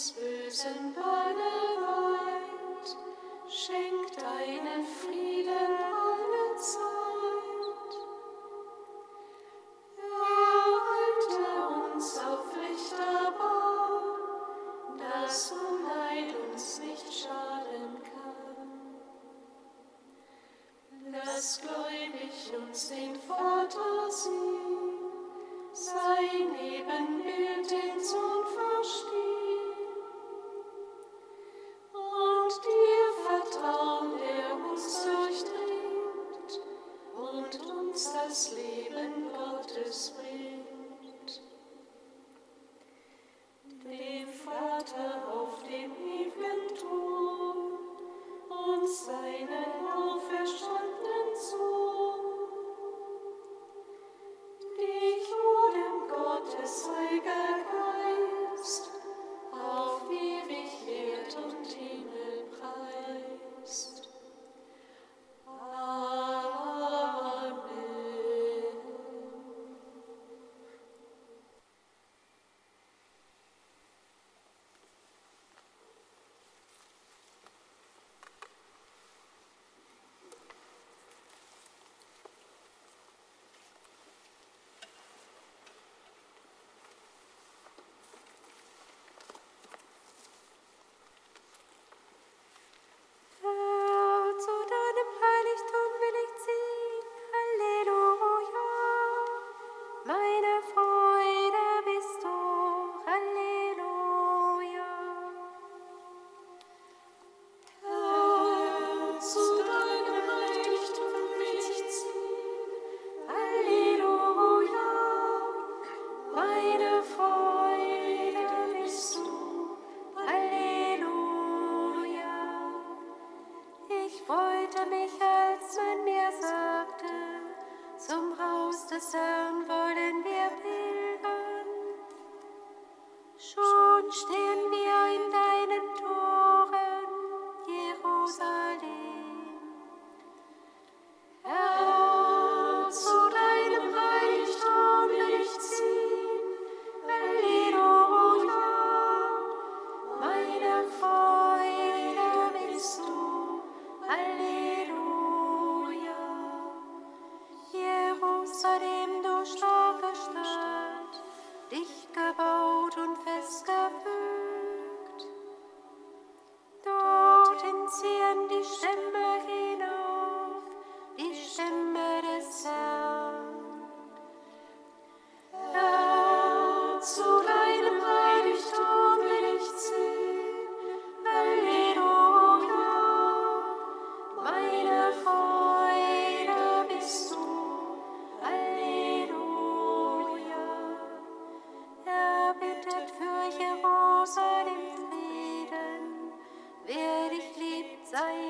whispers and banners. 在。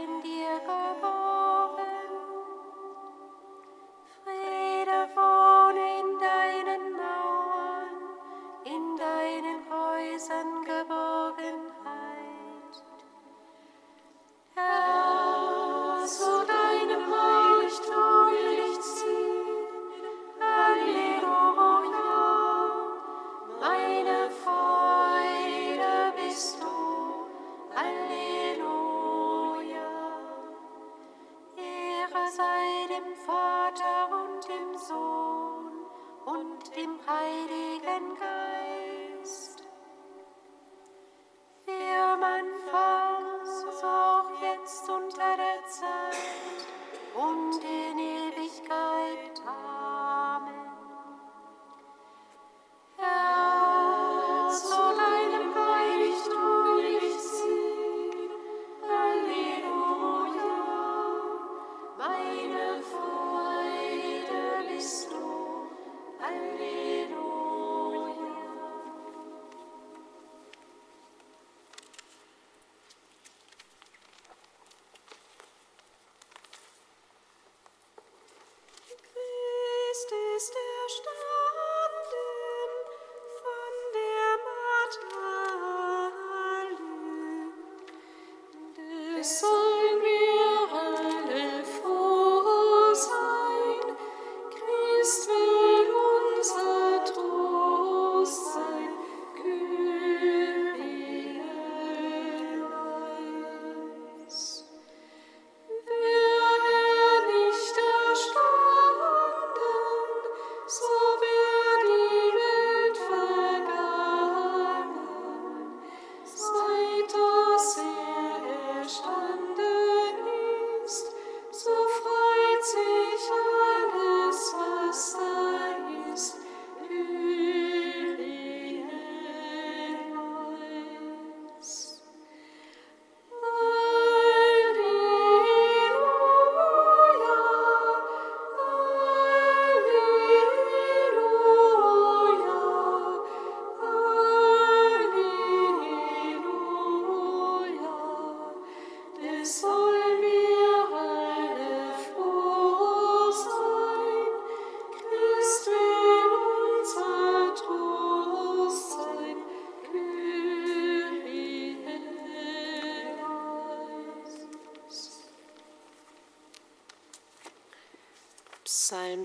Psalm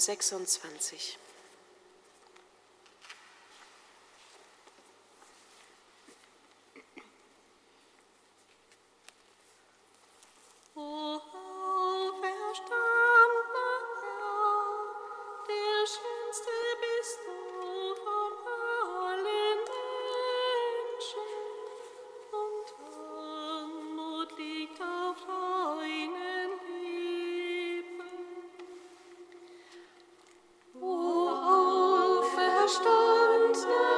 26. die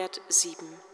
Schwert 7.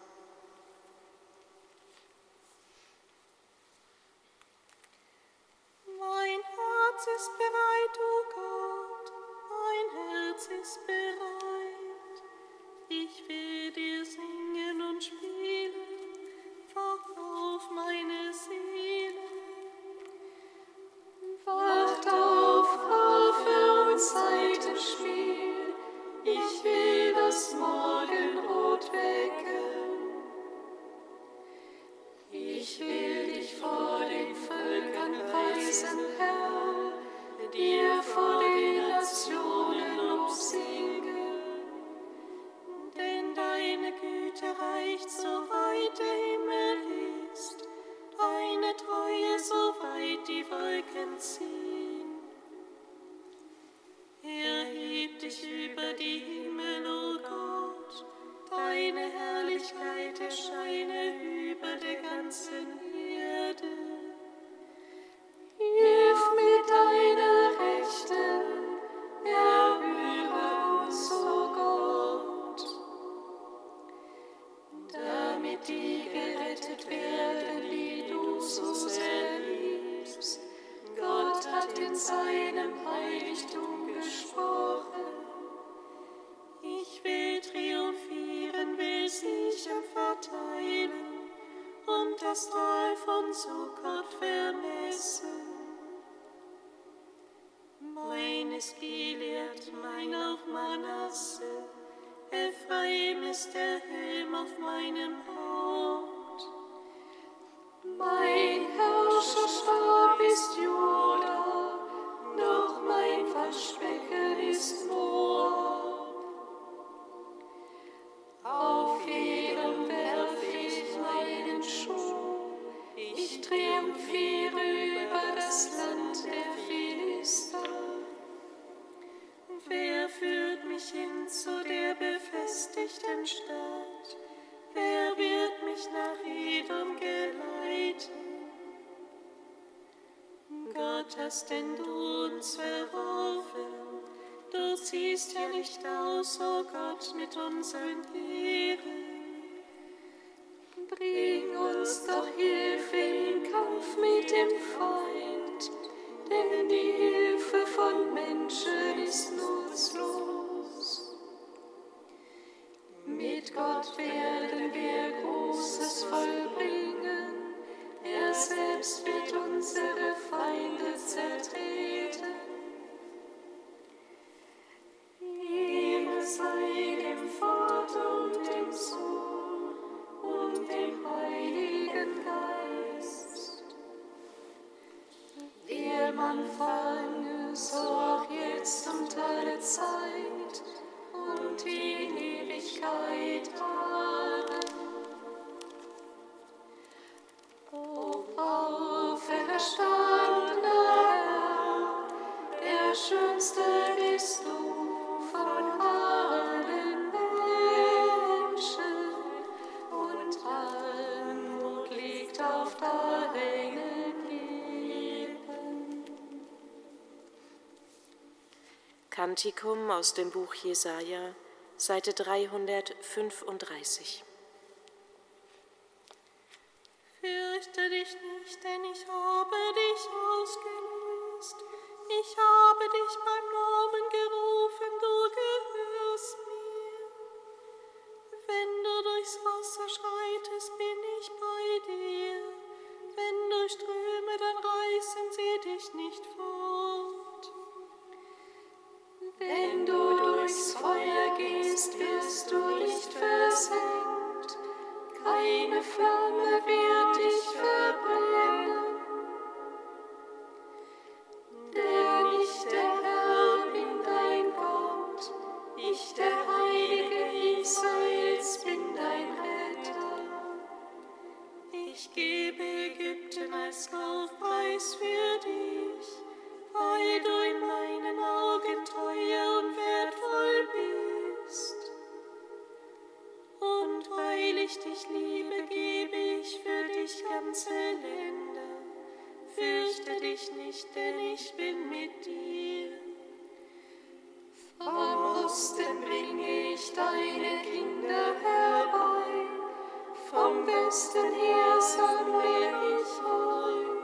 and hell. ist der Helm auf meinem Haupt. Mein Herrscherstab ist Joda, doch mein Waschbecken ist Mord. hast denn du uns verworfen. Du ziehst ja nicht aus, o oh Gott, mit unseren Herzen. Kantikum aus dem Buch Jesaja, Seite 335. Fürchte dich nicht, denn ich habe dich ausgelöst. Ich habe dich beim Namen gerufen, du gehörst mir. Wenn du durchs Wasser schreitest, bin ich bei dir. Wenn du Ströme, dann reißen sie dich nicht fort. Wenn du durchs Feuer gehst, wirst du nicht versenkt, keine Flamme wird dich verbrennen. Denn ich, der Herr, bin dein Gott, ich, der Heilige Israels, bin dein Retter. Ich gebe Ägypten als Kaufpreis für dich, weil du in meinen Augen Weil ich dich liebe, gebe ich für dich ganze Länder. Fürchte dich nicht, denn ich bin mit dir. Vom Osten bringe ich deine Kinder herbei, vom Westen her sammle ich euch.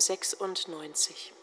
Psalm 96.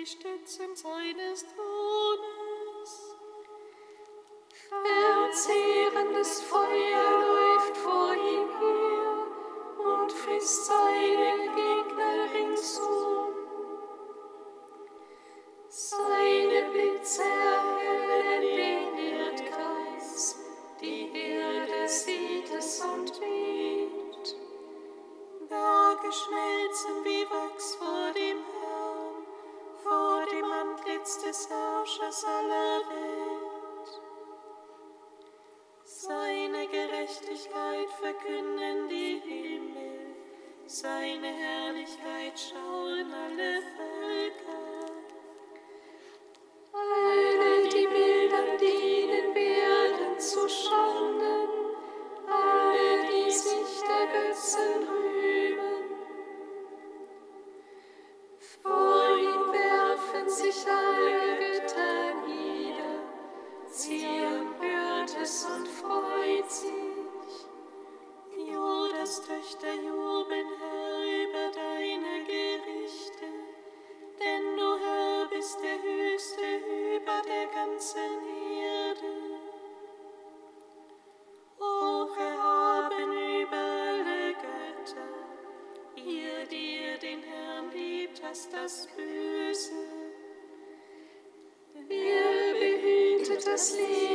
die Stützen seines Thrones. Verzehrendes Feuer läuft vor ihm her und frisst Sleep.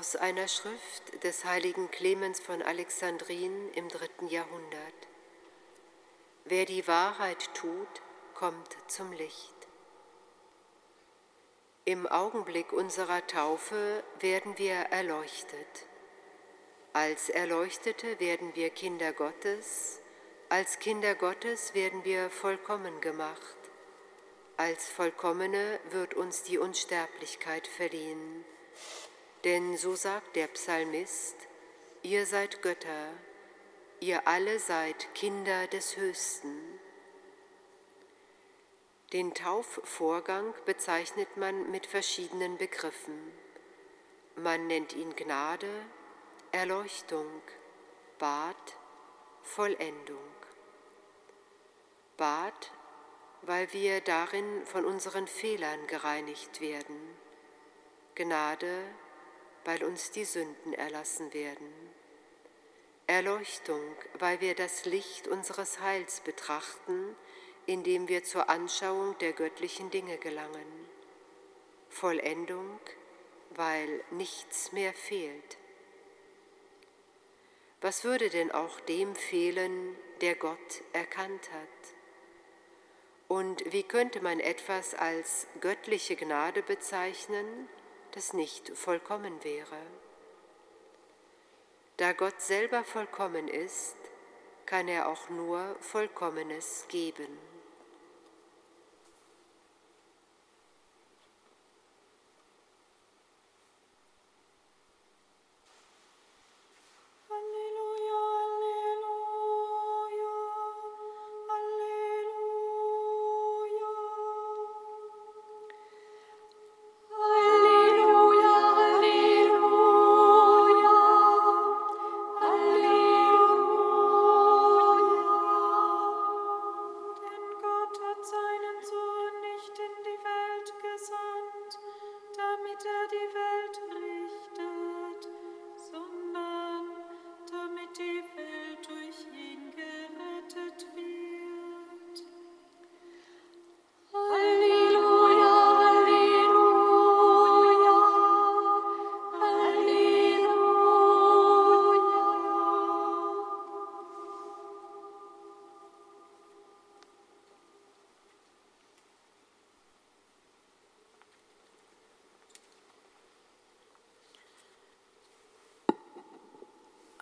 Aus einer Schrift des heiligen Clemens von Alexandrin im dritten Jahrhundert. Wer die Wahrheit tut, kommt zum Licht. Im Augenblick unserer Taufe werden wir erleuchtet. Als Erleuchtete werden wir Kinder Gottes, als Kinder Gottes werden wir vollkommen gemacht. Als Vollkommene wird uns die Unsterblichkeit verliehen. Denn so sagt der Psalmist, ihr seid Götter, ihr alle seid Kinder des Höchsten. Den Taufvorgang bezeichnet man mit verschiedenen Begriffen. Man nennt ihn Gnade, Erleuchtung, Bad, Vollendung. Bad, weil wir darin von unseren Fehlern gereinigt werden. Gnade, weil uns die Sünden erlassen werden. Erleuchtung, weil wir das Licht unseres Heils betrachten, indem wir zur Anschauung der göttlichen Dinge gelangen. Vollendung, weil nichts mehr fehlt. Was würde denn auch dem fehlen, der Gott erkannt hat? Und wie könnte man etwas als göttliche Gnade bezeichnen, das nicht vollkommen wäre? Da Gott selber vollkommen ist, kann er auch nur Vollkommenes geben.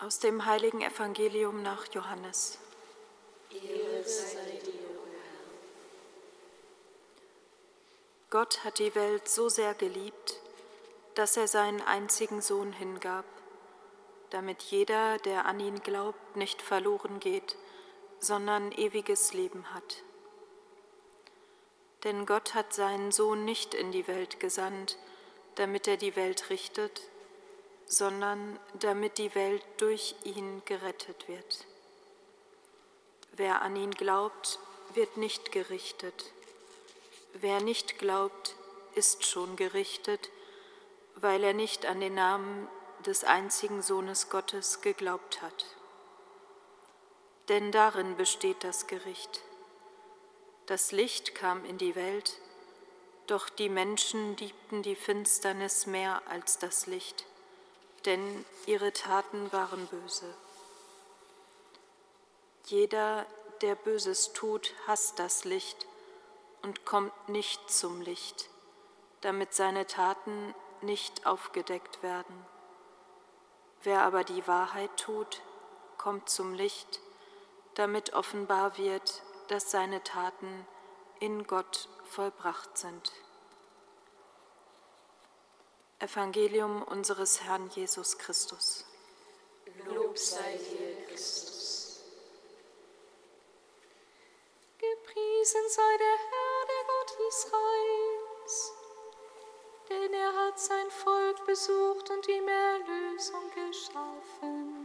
Aus dem heiligen Evangelium nach Johannes. Gott hat die Welt so sehr geliebt, dass er seinen einzigen Sohn hingab, damit jeder, der an ihn glaubt, nicht verloren geht, sondern ewiges Leben hat. Denn Gott hat seinen Sohn nicht in die Welt gesandt, damit er die Welt richtet, sondern damit die Welt durch ihn gerettet wird. Wer an ihn glaubt, wird nicht gerichtet. Wer nicht glaubt, ist schon gerichtet, weil er nicht an den Namen des einzigen Sohnes Gottes geglaubt hat. denn darin besteht das Gericht. Das Licht kam in die Welt, doch die Menschen liebten die Finsternis mehr als das Licht, denn ihre Taten waren böse. Jeder, der Böses tut, hasst das Licht und kommt nicht zum Licht, damit seine Taten nicht aufgedeckt werden. Wer aber die Wahrheit tut, kommt zum Licht, damit offenbar wird, dass seine Taten in Gott vollbracht sind. Evangelium unseres Herrn Jesus Christus. Lob sei dir, Christus. Gepriesen sei der Herr, der Gott Israels, denn er hat sein Volk besucht und ihm Erlösung geschaffen.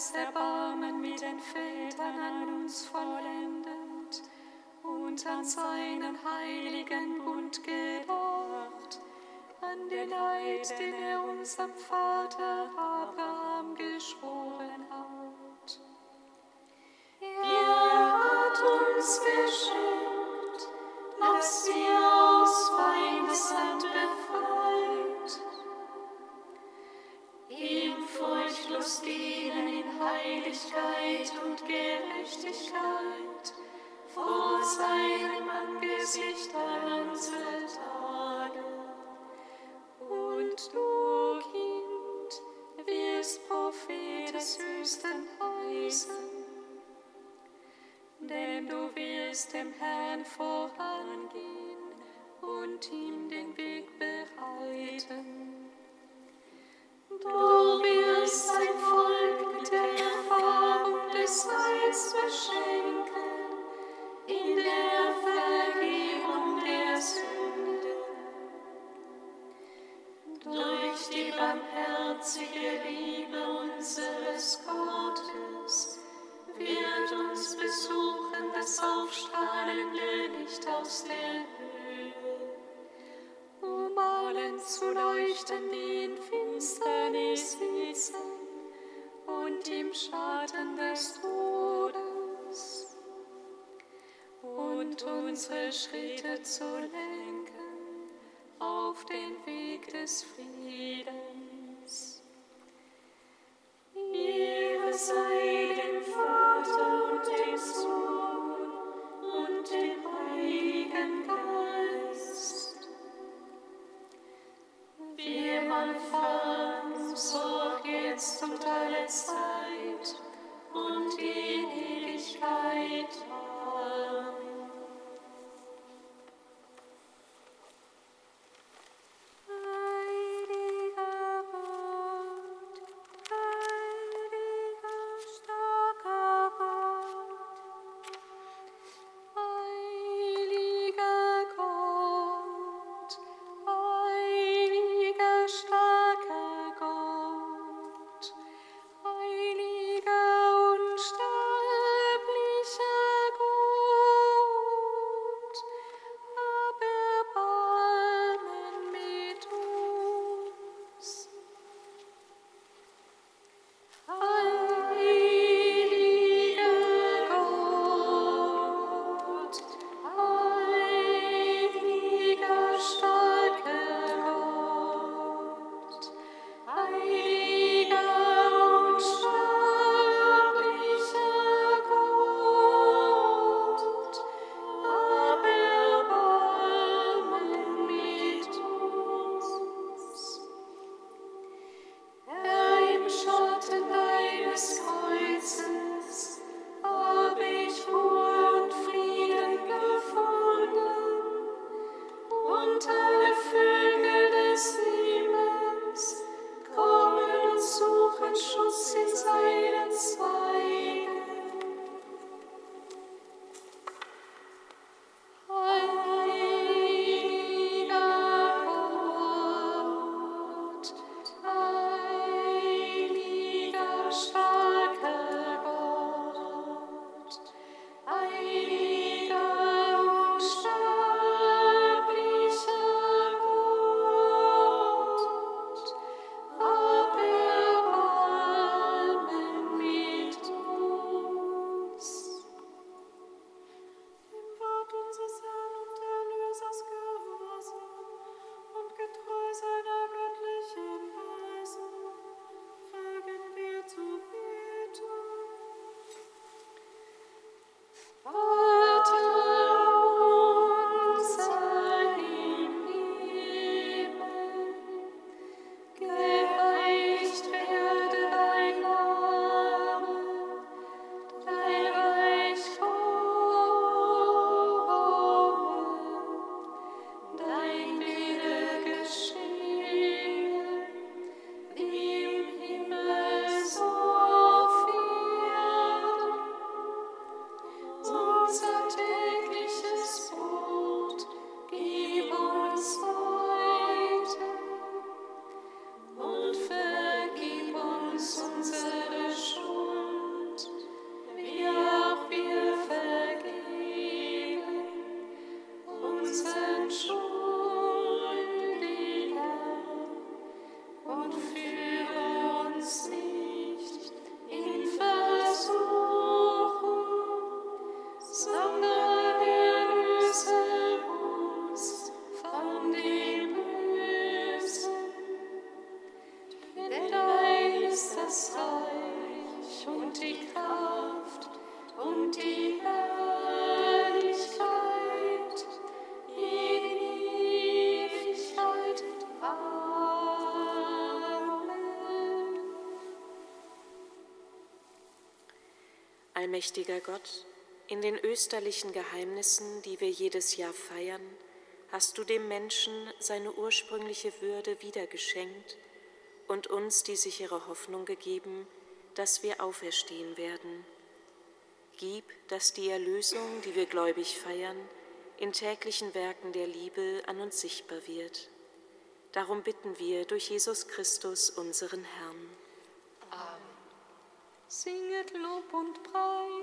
das Erbarmen mit den Vätern an uns vollendet und an seinen heiligen Bund gedacht, an den Leid, den er unserem Vater abgab. Dem Herrn vorangehen und ihm den Weg Allmächtiger Gott, in den österlichen Geheimnissen, die wir jedes Jahr feiern, hast du dem Menschen seine ursprüngliche Würde wiedergeschenkt und uns die sichere Hoffnung gegeben, dass wir auferstehen werden. Gib, dass die Erlösung, die wir gläubig feiern, in täglichen Werken der Liebe an uns sichtbar wird. Darum bitten wir durch Jesus Christus, unseren Herrn. Lob und Preis.